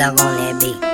I'm want that beat.